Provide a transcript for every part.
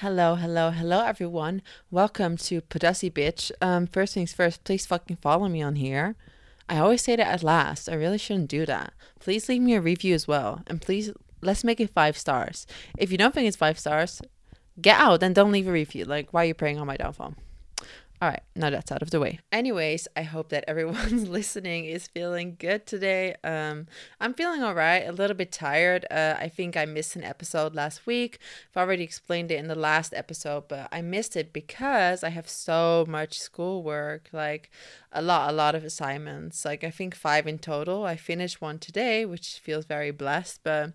Hello, hello, hello, everyone. Welcome to Podusty Bitch. Um, first things first, please fucking follow me on here. I always say that at last. I really shouldn't do that. Please leave me a review as well, and please let's make it five stars. If you don't think it's five stars, get out and don't leave a review. Like, why are you preying on my downfall? All right, now that's out of the way. Anyways, I hope that everyone's listening is feeling good today. Um, I'm feeling all right, a little bit tired. Uh, I think I missed an episode last week. I've already explained it in the last episode, but I missed it because I have so much schoolwork, like a lot, a lot of assignments. Like I think five in total. I finished one today, which feels very blessed, but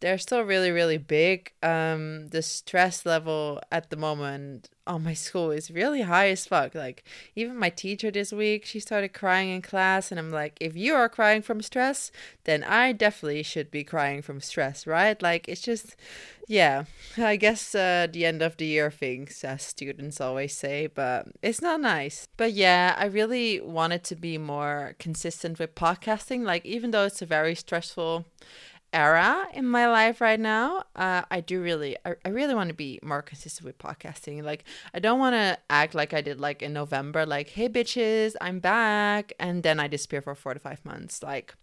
they're still really, really big. Um, the stress level at the moment oh my school is really high as fuck like even my teacher this week she started crying in class and i'm like if you are crying from stress then i definitely should be crying from stress right like it's just yeah i guess uh, the end of the year things as students always say but it's not nice. But yeah i really wanted to be more consistent with podcasting like even though it's a very stressful era in my life right now uh, i do really I, I really want to be more consistent with podcasting. Like i don't want to act like i did like in november like hey bitches i'm back and then i disappear for four to five months. Like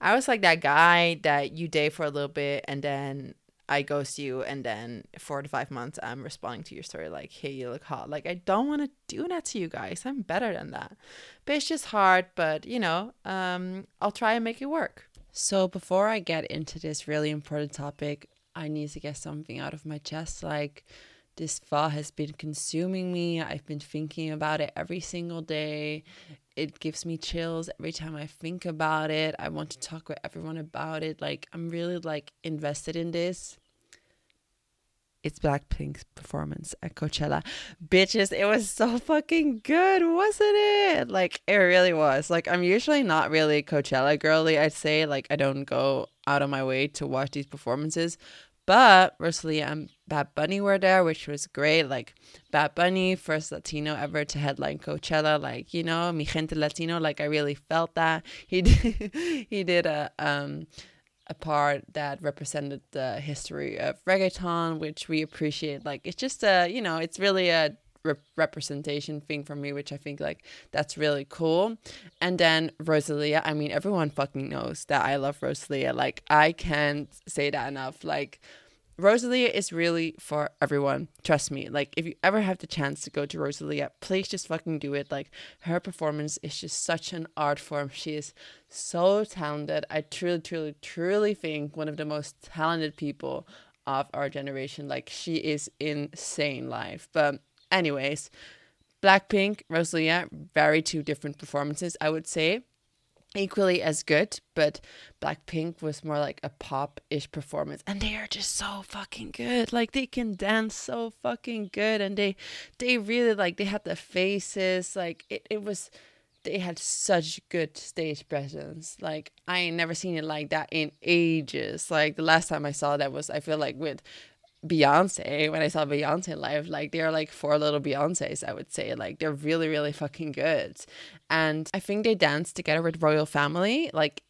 i was like that guy that you date for a little bit and then I ghost you and then four to five months I'm responding to your story like, hey, you look hot. Like I don't want to do that to you guys. I'm better than that. But it's just hard, but you know, um, I'll try and make it work. So before I get into this really important topic, I need to get something out of my chest. Like this thought has been consuming me. I've been thinking about it every single day. It gives me chills every time I think about it. I want to talk with everyone about it. Like I'm really like invested in this it's Blackpink's performance at Coachella. Bitches, it was so fucking good, wasn't it? Like it really was. Like I'm usually not really Coachella girly, I'd say. Like I don't go out of my way to watch these performances. But Rosalia and Bad Bunny were there, which was great. Like Bad Bunny, first Latino ever to headline Coachella. Like you know, mi gente Latino. Like I really felt that he did. he did a um a part that represented the history of reggaeton, which we appreciate. Like it's just a, you know, it's really a re- representation thing for me, which I think like that's really cool. And then Rosalia, I mean, everyone fucking knows that I love Rosalia. Like I can't say that enough. Like Rosalia is really for everyone. Trust me. Like, if you ever have the chance to go to Rosalia, please just fucking do it. Like, her performance is just such an art form. She is so talented. I truly, truly, truly think one of the most talented people of our generation. Like, she is insane live. But, anyways, Blackpink, Rosalia, very two different performances, I would say equally as good, but Blackpink was more like a pop ish performance, and they are just so fucking good. Like they can dance so fucking good, and they they really like they had the faces. Like it, it was they had such good stage presence. Like I ain't never seen it like that in ages. Like the last time I saw that was I feel like with Beyonce, when I saw Beyonce live, like they're like four little Beyonces, I would say. Like they're really, really fucking good. And I think they danced together with Royal Family. Like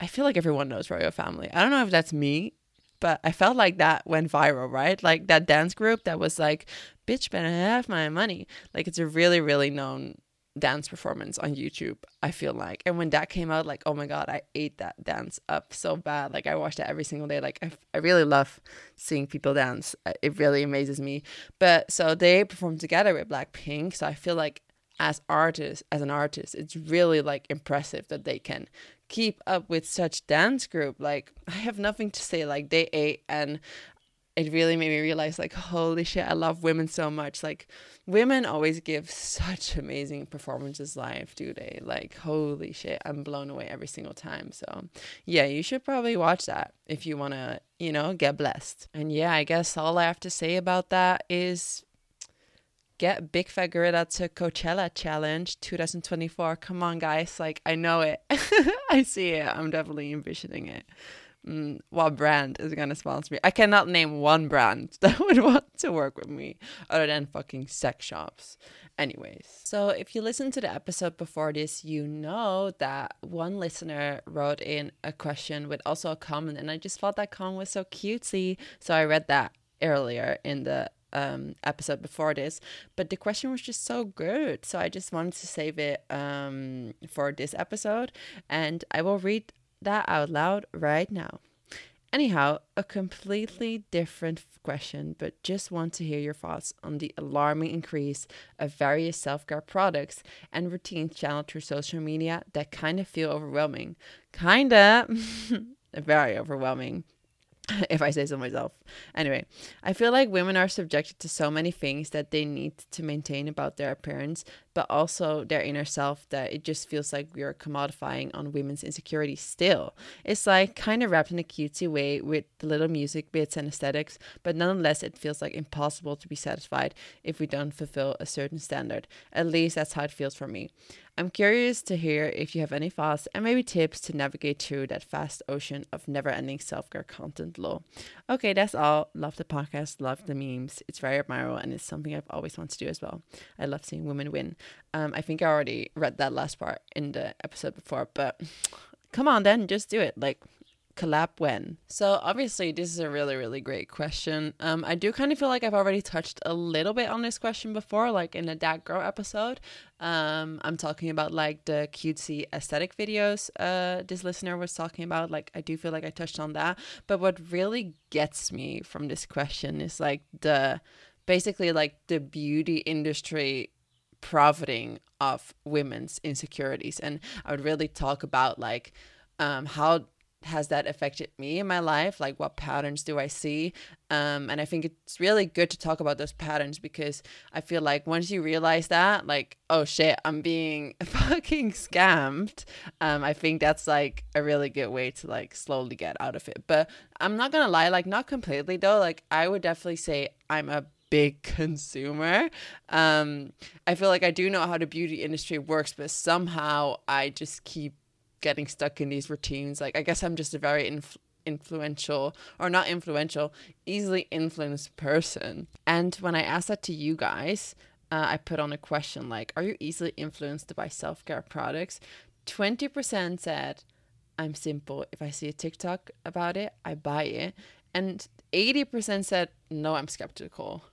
I feel like everyone knows Royal Family. I don't know if that's me, but I felt like that went viral, right? Like that dance group that was like, bitch better have my money. Like it's a really, really known dance performance on YouTube, I feel like. And when that came out, like, oh my God, I ate that dance up so bad. Like, I watched it every single day. Like, I, I really love seeing people dance. Uh, it really amazes me. But so they performed together with Blackpink. So I feel like as artists, as an artist, it's really like impressive that they can keep up with such dance group. Like, I have nothing to say. Like, they ate and it really made me realize like holy shit i love women so much like women always give such amazing performances live do they like holy shit i'm blown away every single time so yeah you should probably watch that if you want to you know get blessed and yeah i guess all i have to say about that is get Big Fat Gorilla to Coachella Challenge 2024. Come on, guys. Like, I know it. I see it. I'm definitely envisioning it mm, what brand is gonna sponsor me. I cannot name one brand that would want to work with me other than fucking sex shops. Anyways, so if you listen to the episode before this, you know that one listener wrote in a question with also a comment, and I just thought that comment was so cutesy. So I read that earlier in the um, episode before this, but the question was just so good. So I just wanted to save it um, for this episode, and I will read that out loud right now. Anyhow, a completely different question, but just want to hear your thoughts on the alarming increase of various self care products and routines channeled through social media that kind of feel overwhelming. Kinda, very overwhelming. if I say so myself. Anyway, I feel like women are subjected to so many things that they need to maintain about their appearance, but also their inner self that it just feels like we are commodifying on women's insecurities still. It's like kind of wrapped in a cutesy way with the little music bits and aesthetics, but nonetheless, it feels like impossible to be satisfied if we don't fulfill a certain standard. At least that's how it feels for me. I'm curious to hear if you have any thoughts and maybe tips to navigate through that vast ocean of never ending self care content law. Okay, that's all. Love the podcast, love the memes. It's very admirable and it's something I've always wanted to do as well. I love seeing women win. Um, I think I already read that last part in the episode before, but come on then, just do it. Like, collab when? So obviously this is a really really great question. Um, I do kind of feel like I've already touched a little bit on this question before, like in the That Girl episode. Um, I'm talking about like the cutesy aesthetic videos. Uh, this listener was talking about. Like I do feel like I touched on that. But what really gets me from this question is like the basically like the beauty industry profiting of women's insecurities and i would really talk about like um, how has that affected me in my life like what patterns do i see? Um and i think it's really good to talk about those patterns because i feel like once you realize that like oh shit i'm being fucking scammed um i think that's like a really good way to like slowly get out of it. But i'm not gonna lie like not completely though. Like i would definitely say i'm a big consumer. Um, I feel like I do know how the beauty industry works, but somehow I just keep getting stuck in these routines. Like I guess I'm just a very inf- influential or not influential, easily influenced person. And when I asked that to you guys, uh, I put on a question like, "Are you easily influenced by self care products?" Twenty percent said, "I'm simple. If I see a TikTok about it, I buy it." And 80% said, no, I'm skeptical.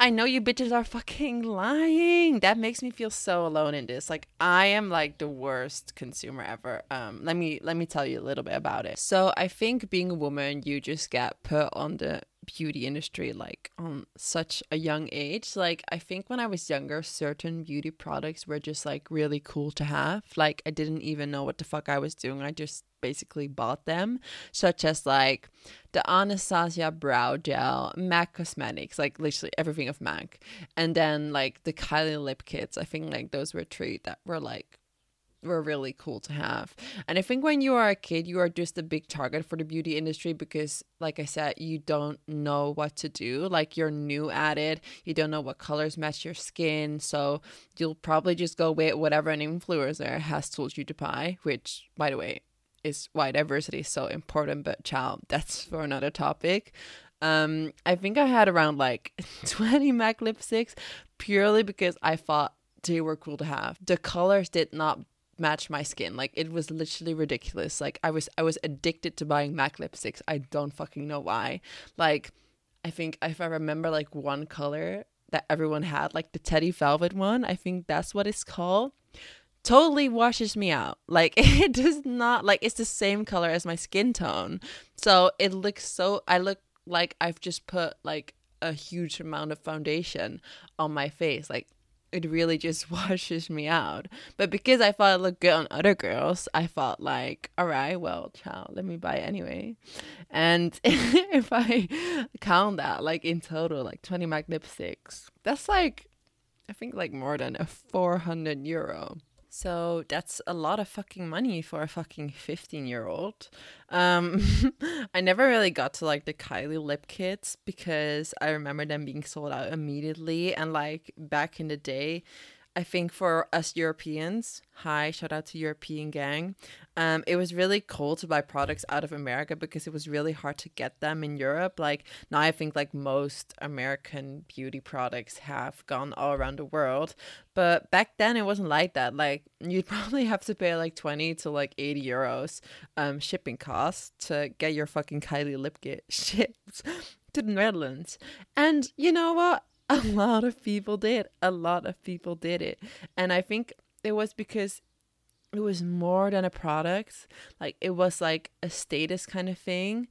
I know you bitches are fucking lying. That makes me feel so alone in this. Like I am like the worst consumer ever. Um let me let me tell you a little bit about it. So I think being a woman, you just get put on the beauty industry like on such a young age. Like I think when I was younger, certain beauty products were just like really cool to have. Like I didn't even know what the fuck I was doing. I just basically bought them, such as like the Anastasia brow gel, MAC Cosmetics, like literally everything of MAC, and then like the Kylie lip kits. I think like those were three that were like were really cool to have. And I think when you are a kid, you are just a big target for the beauty industry because, like I said, you don't know what to do. Like you're new at it, you don't know what colors match your skin. So you'll probably just go with whatever an influencer has told you to buy, which, by the way, is why diversity is so important. But, child, that's for another topic. Um, I think I had around like 20 MAC lipsticks purely because I thought they were cool to have. The colors did not match my skin. Like it was literally ridiculous. Like I was I was addicted to buying MAC lipsticks. I don't fucking know why. Like I think if I remember like one color that everyone had, like the teddy velvet one, I think that's what it's called. Totally washes me out. Like it does not like it's the same color as my skin tone. So it looks so I look like I've just put like a huge amount of foundation on my face. Like it really just washes me out. But because I thought it looked good on other girls, I thought like, all right, well, child, let me buy it anyway. And if I count that, like in total, like 20 MAC lipsticks, that's like, I think like more than a 400 euro. So that's a lot of fucking money for a fucking 15 year old. Um, I never really got to like the Kylie lip kits because I remember them being sold out immediately. And like back in the day, I think for us Europeans, hi, shout out to European gang. Um, it was really cool to buy products out of America because it was really hard to get them in Europe. Like now, I think like most American beauty products have gone all around the world, but back then it wasn't like that. Like you'd probably have to pay like twenty to like eighty euros um shipping costs to get your fucking Kylie lip kit shipped. to the Netherlands. And you know what? A lot of people did. A lot of people did it. And I think it was because it was more than a product. Like it was like a status kind of thing.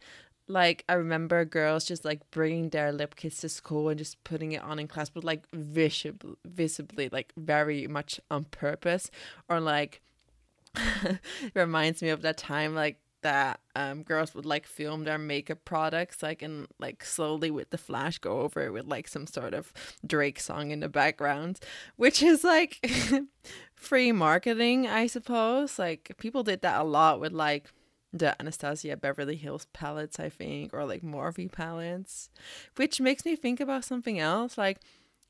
Like I remember girls just like bringing their lip kits to school and just putting it on in class, but like visibly, visibly, like very much on purpose, or like reminds me of that time like that um girls would like film their makeup products like and like slowly with the flash go over it with like some sort of Drake song in the background which is like free marketing I suppose like people did that a lot with like the Anastasia Beverly Hills palettes I think or like Morphe palettes which makes me think about something else like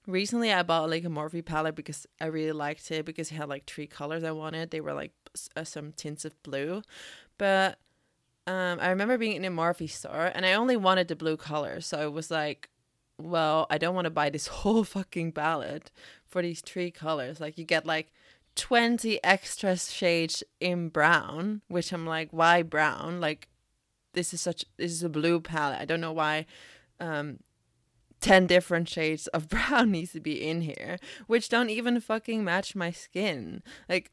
recently I bought like a Morphe palette because I really liked it because it had like three colors I wanted they were like uh, some tints of blue. But um, I remember being in a Morphe store and I only wanted the blue color. So I was like, well, I don't want to buy this whole fucking palette for these three colors. Like, you get like 20 extra shades in brown, which I'm like, why brown? Like, this is such, this is a blue palette. I don't know why um, 10 different shades of brown needs to be in here, which don't even fucking match my skin. Like,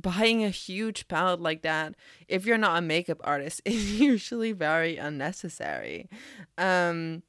buying a huge palette like that if you're not a makeup artist is usually very unnecessary um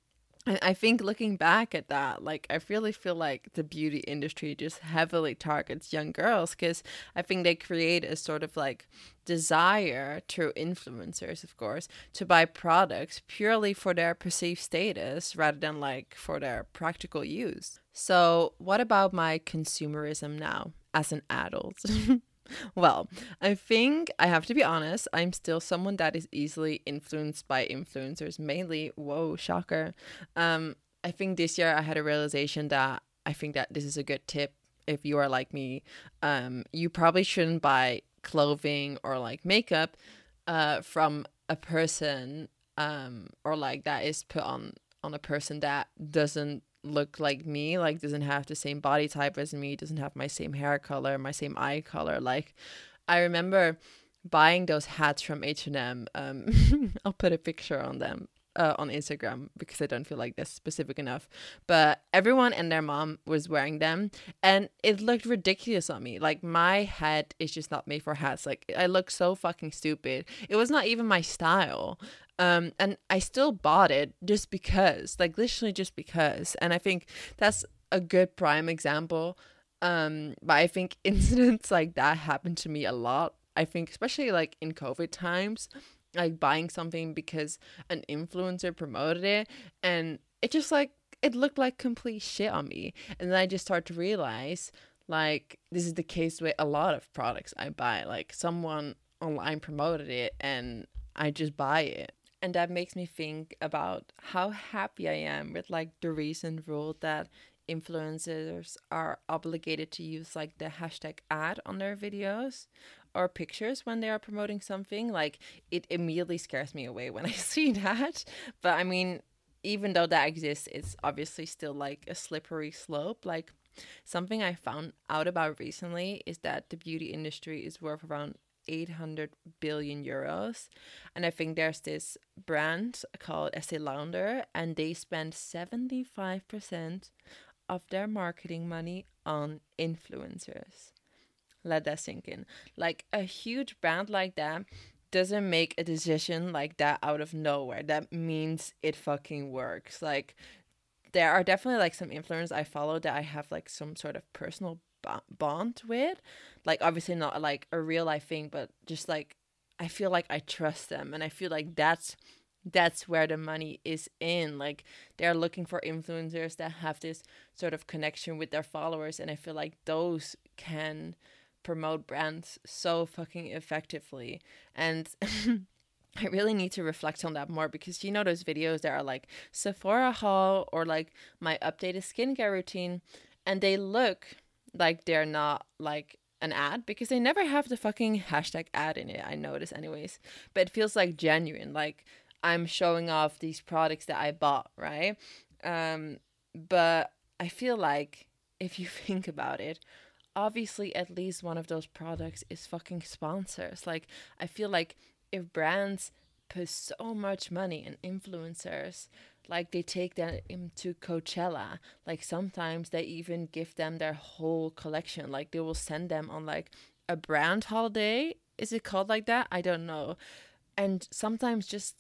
and I think looking back at that, like I really feel like the beauty industry just heavily targets young girls because I think they create a sort of like desire through influencers, of course, to buy products purely for their perceived status rather than like for their practical use. So, what about my consumerism now as an adult? Well, I think I have to be honest, I'm still someone that is easily influenced by influencers, mainly, whoa, shocker. Um, I think this year I had a realization that I think that this is a good tip if you are like me. Um, you probably shouldn't buy clothing or like makeup uh, from a person um, or like that is put on on a person that doesn't look like me, like doesn't have the same body type as me, doesn't have my same hair color, my same eye color. Like I remember buying those hats from H&M. Um, I'll put a picture on them uh, on Instagram because I don't feel like that's specific enough. But everyone and their mom was wearing them, and it looked ridiculous on me. Like my head is just not made for hats. Like I look so fucking stupid. It was not even my style. Um, and I still bought it just because, like literally just because. And I think that's a good prime example. Um, but I think incidents like that happen to me a lot. I think especially like in COVID times, like buying something because an influencer promoted it and it just like it looked like complete shit on me. And then I just start to realize like this is the case with a lot of products I buy. Like someone online promoted it and I just buy it and that makes me think about how happy I am with like the recent rule that influencers are obligated to use like the hashtag ad on their videos or pictures when they are promoting something. Like it immediately scares me away when i see that. But i mean even though that exists it's obviously still like a slippery slope. Like something i found out about recently is that the beauty industry is worth around 800 billion euros. And I think there's this brand called Estee Lauder, and they spend 75% of their marketing money on influencers. Let that sink in. Like a huge brand like that doesn't make a decision like that out of nowhere. That means it fucking works. Like there are definitely like some influencers I follow that I have like some sort of personal bond with. Like obviously not like a real life thing but just like i feel like i trust them and i feel like that's that's where the money is in. Like they're looking for influencers that have this sort of connection with their followers and i feel like those can promote brands so fucking effectively. And I really need to reflect on that more because you know those videos that are like Sephora haul or like my updated skincare routine and they look like they're not like an ad because they never have the fucking hashtag ad in it. I notice anyways. But it feels like genuine. Like I'm showing off these products that I bought, right? Um but I feel like if you think about it, obviously at least one of those products is fucking sponsors. Like I feel like if brands put so much money in influencers, like they take them into Coachella. Like sometimes they even give them their whole collection. Like they will send them on like a brand holiday. Is it called like that? I don't know. And sometimes just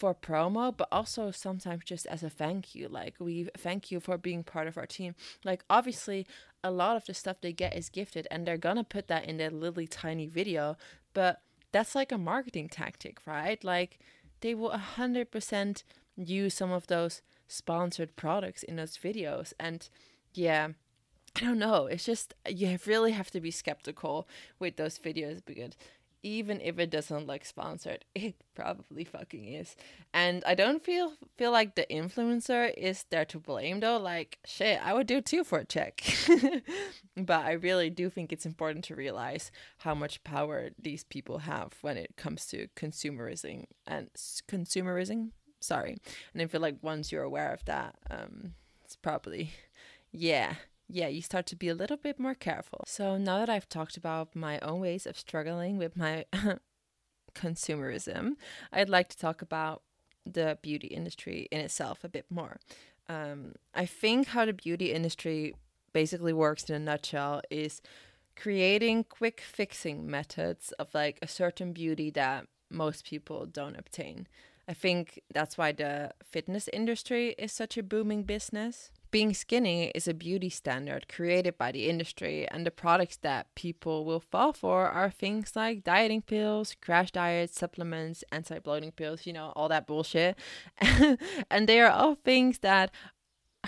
for promo, but also sometimes just as a thank you. Like, we thank you for being part of our team. Like, obviously, a lot of the stuff they get is gifted, and they're gonna put that in their little tiny video, but that's like a marketing tactic, right? Like, they will 100% use some of those sponsored products in those videos. And yeah, I don't know. It's just, you really have to be skeptical with those videos because even if it doesn't look sponsored it probably fucking is and i don't feel feel like the influencer is there to blame though like shit i would do too for a check but i really do think it's important to realize how much power these people have when it comes to consumerism and consumerism sorry and i feel like once you're aware of that um it's probably yeah yeah, you start to be a little bit more careful. So now that I've talked about my own ways of struggling with my consumerism, I'd like to talk about the beauty industry in itself a bit more. Um, I think how the beauty industry basically works in a nutshell is creating quick fixing methods of like a certain beauty that most people don't obtain. I think that's why the fitness industry is such a booming business being skinny is a beauty standard created by the industry, and the products that people will fall for are things like dieting pills, crash diets, supplements, anti bloating pills, you know, all that bullshit. and they are all things that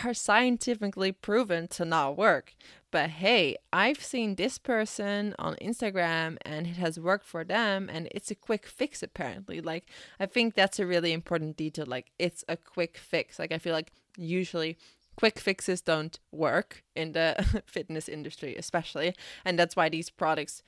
are scientifically proven to not work. But hey, I've seen this person on Instagram and it has worked for them and it's a quick fix apparently. Like I think that's a really important detail like it's a quick fix. Like I feel like usually quick fixes don't work in the fitness industry, especially. And that's why these products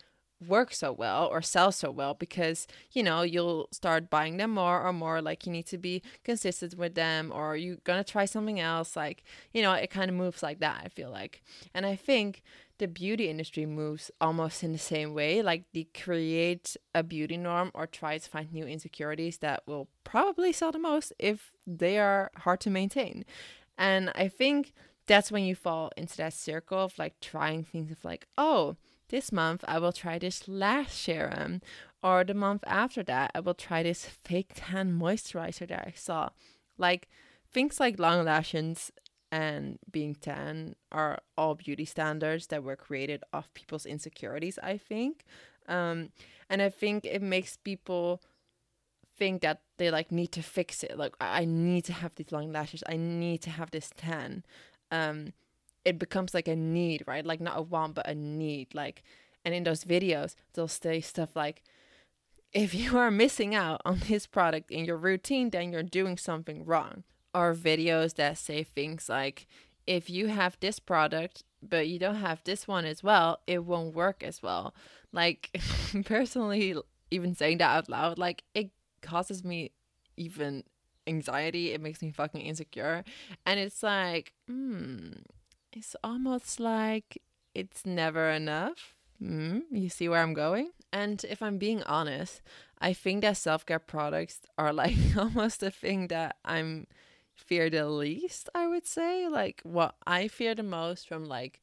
work so well or sell so well because you know you'll start buying them more or more like you need to be consistent with them or you're gonna try something else like you know it kind of moves like that i feel like. And i think the beauty industry moves almost in the same way like they create a beauty norm or try to find new insecurities that will probably sell the most if they are hard to maintain. And I think that's when you fall into that circle of like trying things of like, oh, this month I will try this lash serum, or the month after that I will try this fake tan moisturizer that I saw. Like things like long lashes and being tan are all beauty standards that were created off people's insecurities, I think. Um, and I think it makes people think that they like need to fix it like i need to have these long lashes i need to have this tan um it becomes like a need right like not a want but a need like and in those videos they'll say stuff like if you are missing out on this product in your routine then you're doing something wrong or videos that say things like if you have this product but you don't have this one as well it won't work as well like personally even saying that out loud like it causes me even anxiety. It makes me fucking insecure. And it's like, hmm, it's almost like it's never enough. Mm, you see where I'm going? And if I'm being honest, I think that self care products are like almost the thing that I'm fear the least, I would say. Like what I fear the most from like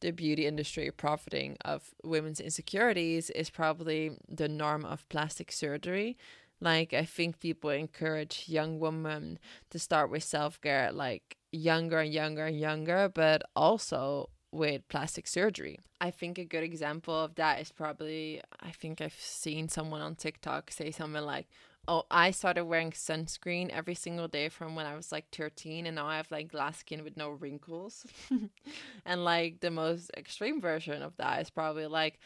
the beauty industry profiting of women's insecurities is probably the norm of plastic surgery. Like I think people encourage young women to start with self care like younger and younger and younger, but also with plastic surgery. I think a good example of that is probably I think I've seen someone on TikTok say something like, "Oh, I started wearing sunscreen every single day from when I was like 13 and now I have like glass skin with no wrinkles." and like the most extreme version of that is probably like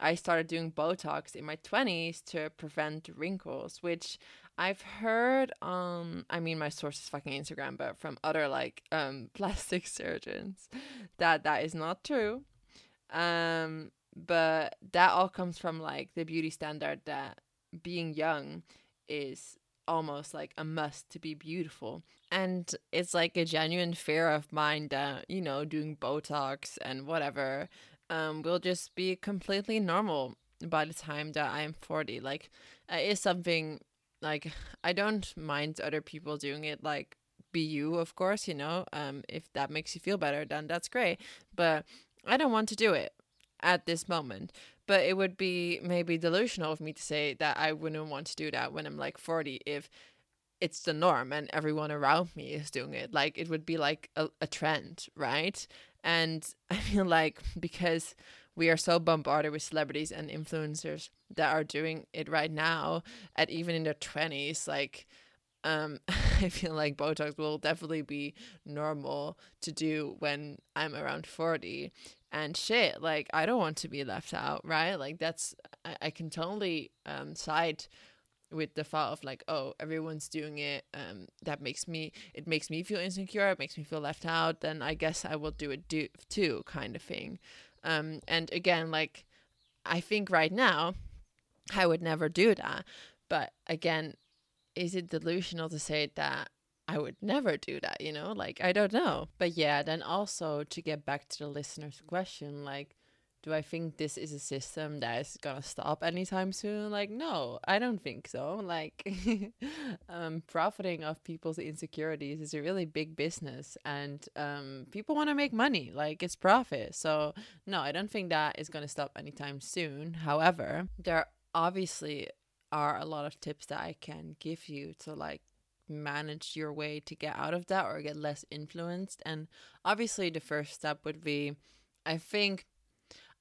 I started doing Botox in my 20s to prevent wrinkles, which I've heard um I mean my source is fucking Instagram, but from other like um plastic surgeons that that is not true. Um but that all comes from like the beauty standard that being young is almost like a must to be beautiful. And it's like a genuine fear of mine that, you know, doing Botox and whatever um, will just be completely normal by the time that I'm 40. Like, uh, it's something like I don't mind other people doing it, like be you, of course, you know. Um, if that makes you feel better, then that's great. But I don't want to do it at this moment. But it would be maybe delusional of me to say that I wouldn't want to do that when I'm like 40 if it's the norm and everyone around me is doing it. Like it would be like a, a trend, right? And I feel like because we are so bombarded with celebrities and influencers that are doing it right now at even in their 20s, like um, I feel like Botox will definitely be normal to do when I'm around 40. And shit, like, I don't want to be left out, right? Like, that's, I, I can totally um, side with the thought of like oh everyone's doing it um that makes me it makes me feel insecure it makes me feel left out then i guess i will do it do too kind of thing um and again like i think right now i would never do that but again is it delusional to say that I would never do that, you know? Like, I don't know. But yeah, then also to get back to the listener's question, like, do I think this is a system that is gonna stop anytime soon? Like, no, I don't think so. Like, um, profiting off people's insecurities is a really big business, and um, people want to make money. Like, it's profit. So, no, I don't think that is gonna stop anytime soon. However, there obviously are a lot of tips that I can give you to like manage your way to get out of that or get less influenced. And obviously, the first step would be I think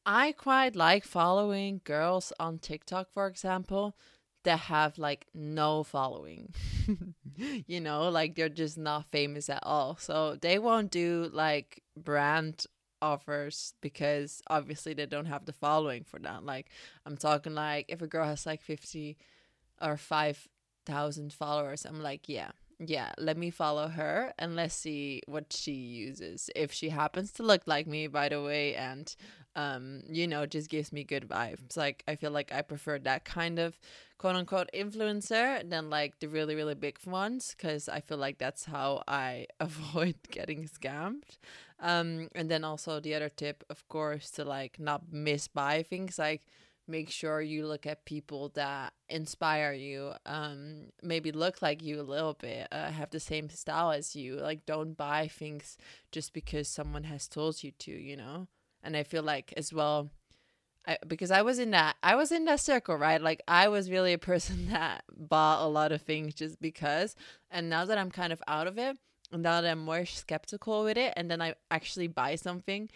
I quite like following girls on TikTok, for example, that have like no following. you know, like they're just not famous at all. So they won't do like brand offers because obviously they don't have the following for that. Like I'm talking like if a girl has like 50 or 5,000 followers, I'm like, yeah, yeah, let me follow her and let's see what she uses. If she happens to look like me, by the way, and um, you know, just gives me good vibes. Like I feel like I prefer that kind of quote unquote influencer than like the really really big ones because I feel like that's how I avoid getting scammed. Um, and then also the other tip, of course, to like not miss buy things like make sure you look at people that inspire you um maybe look like you a little bit uh, have the same style as you like don't buy things just because someone has told you to you know and I feel like as well I, because I was in that I was in that circle, right? Like I was really a person that bought a lot of things just because. And now that I'm kind of out of it, and now that I'm more skeptical with it, and then I actually buy something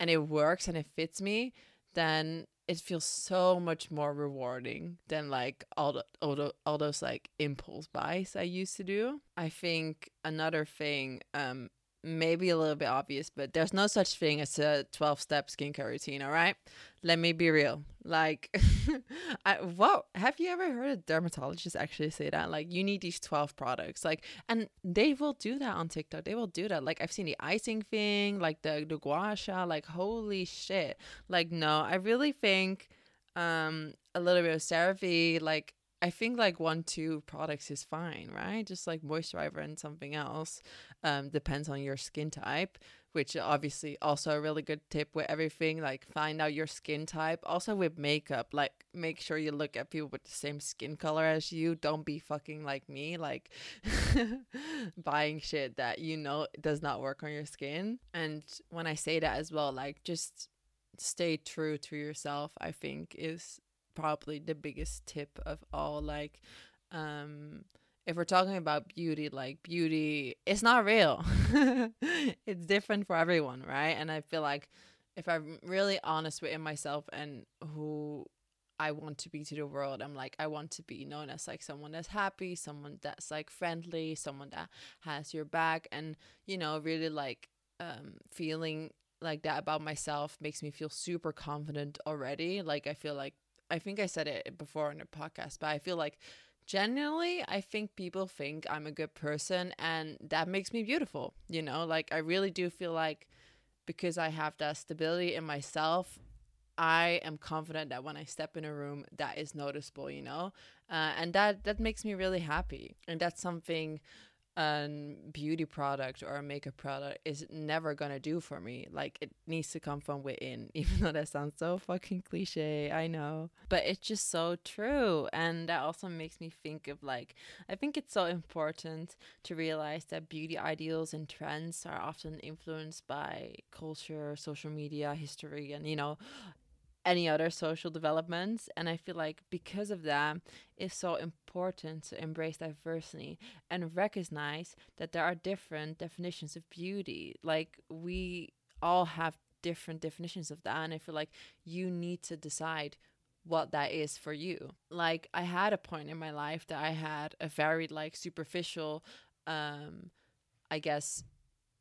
and it works and it fits me, then it feels so much more rewarding than like all the, all, the, all those like impulse buys I used to do. I think another thing um maybe a little bit obvious, but there's no such thing as a 12 step skincare routine, all right? Let me be real. Like, I, whoa, have you ever heard a dermatologist actually say that? Like, you need these 12 products. Like, and they will do that on TikTok. They will do that. Like, I've seen the icing thing, like the, the gua sha, like, holy shit. Like, no, I really think um a little bit of CeraVe, like, I think like one, two products is fine, right? Just like moisturizer and something else. Um, depends on your skin type, which obviously also a really good tip with everything. Like find out your skin type. Also with makeup, like make sure you look at people with the same skin color as you. Don't be fucking like me, like buying shit that you know does not work on your skin. And when I say that as well, like just stay true to yourself, I think is probably the biggest tip of all like um if we're talking about beauty like beauty it's not real. It's different for everyone right? And i feel like if i'm really honest with myself and who i want to be to the world i'm like i want to be known as like someone that's happy someone that's like friendly someone that has your back and you know really like um feeling like that about myself makes me feel super confident already. Like i feel like I think I said it before in a podcast, but I feel like generally I think people think I'm a good person and that makes me beautiful, you know? Like I really do feel like because I have that stability in myself, I am confident that when I step in a room that is noticeable, you know? Uh, and that that makes me really happy. And that's something a beauty product or a makeup product is never gonna do for me. Like it needs to come from within, even though that sounds so fucking cliche. I know, but it's just so true, and that also makes me think of like I think it's so important to realize that beauty ideals and trends are often influenced by culture, social media, history, and you know any other social developments. And I feel like because of that, it's so important to embrace diversity and recognize that there are different definitions of beauty. Like we all have different definitions of that. And I feel like you need to decide what that is for you. Like I had a point in my life that I had a very like superficial um I guess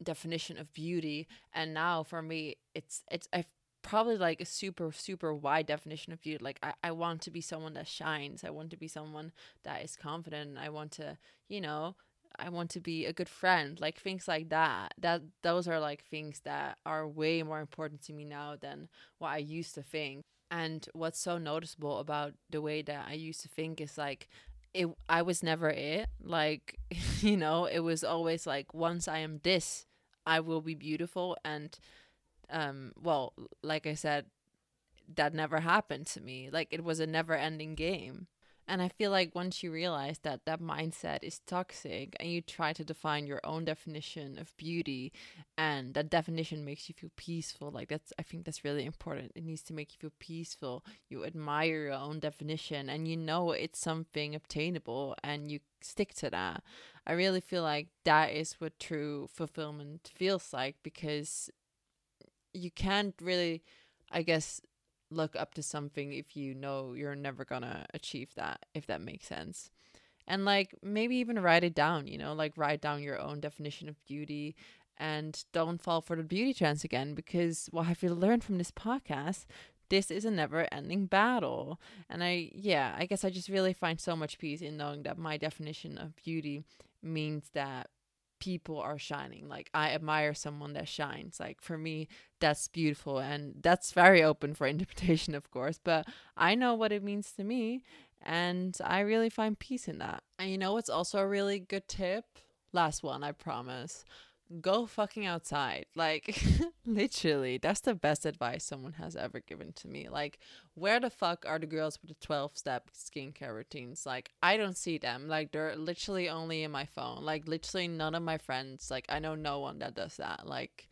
definition of beauty and now for me it's it's I probably like a super super wide definition of beauty like I, I want to be someone that shines i want to be someone that is confident i want to you know i want to be a good friend like things like that. That those are like things that are way more important to me now than what i used to think. And what's so noticeable about the way that i used to think is like it i was never it. Like you know it was always like once i am this i will be beautiful and um well like i said that never happened to me. Like it was a never ending game. And i feel like once you realize that that mindset is toxic and you try to define your own definition of beauty and that definition makes you feel peaceful like that's i think that's really important. It needs to make you feel peaceful. You admire your own definition and you know it's something obtainable and you stick to that. I really feel like that is what true fulfillment feels like because you can't really, I guess, look up to something if you know you're never gonna achieve that, if that makes sense. And like maybe even write it down, you know, like write down your own definition of beauty and don't fall for the beauty trends again because what have you learned from this podcast? This is a never ending battle. And I, yeah, I guess I just really find so much peace in knowing that my definition of beauty means that people are shining. Like I admire someone that shines. Like for me, that's beautiful and that's very open for interpretation, of course, but I know what it means to me and I really find peace in that. And you know what's also a really good tip? Last one, I promise go fucking outside. Like, literally, that's the best advice someone has ever given to me. Like, where the fuck are the girls with the 12 step skincare routines? Like, I don't see them. Like, they're literally only in my phone. Like, literally, none of my friends, like, I know no one that does that. Like,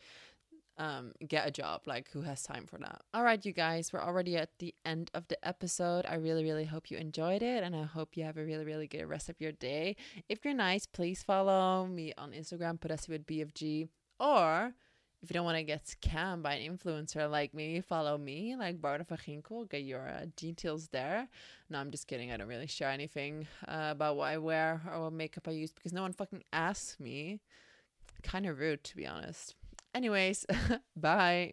um, get a job. Like, who has time for that? All right, you guys, we're already at the end of the episode. I really, really hope you enjoyed it, and I hope you have a really, really good rest of your day. If you're nice, please follow me on Instagram, Podessie with BFG, or if you don't want to get scammed by an influencer like me, follow me, like Barda Vaginkel. Get your uh, details there. No, I'm just kidding. I don't really share anything uh, about what I wear or what makeup I use because no one fucking asks me. Kind of rude, to be honest. Anyways, bye.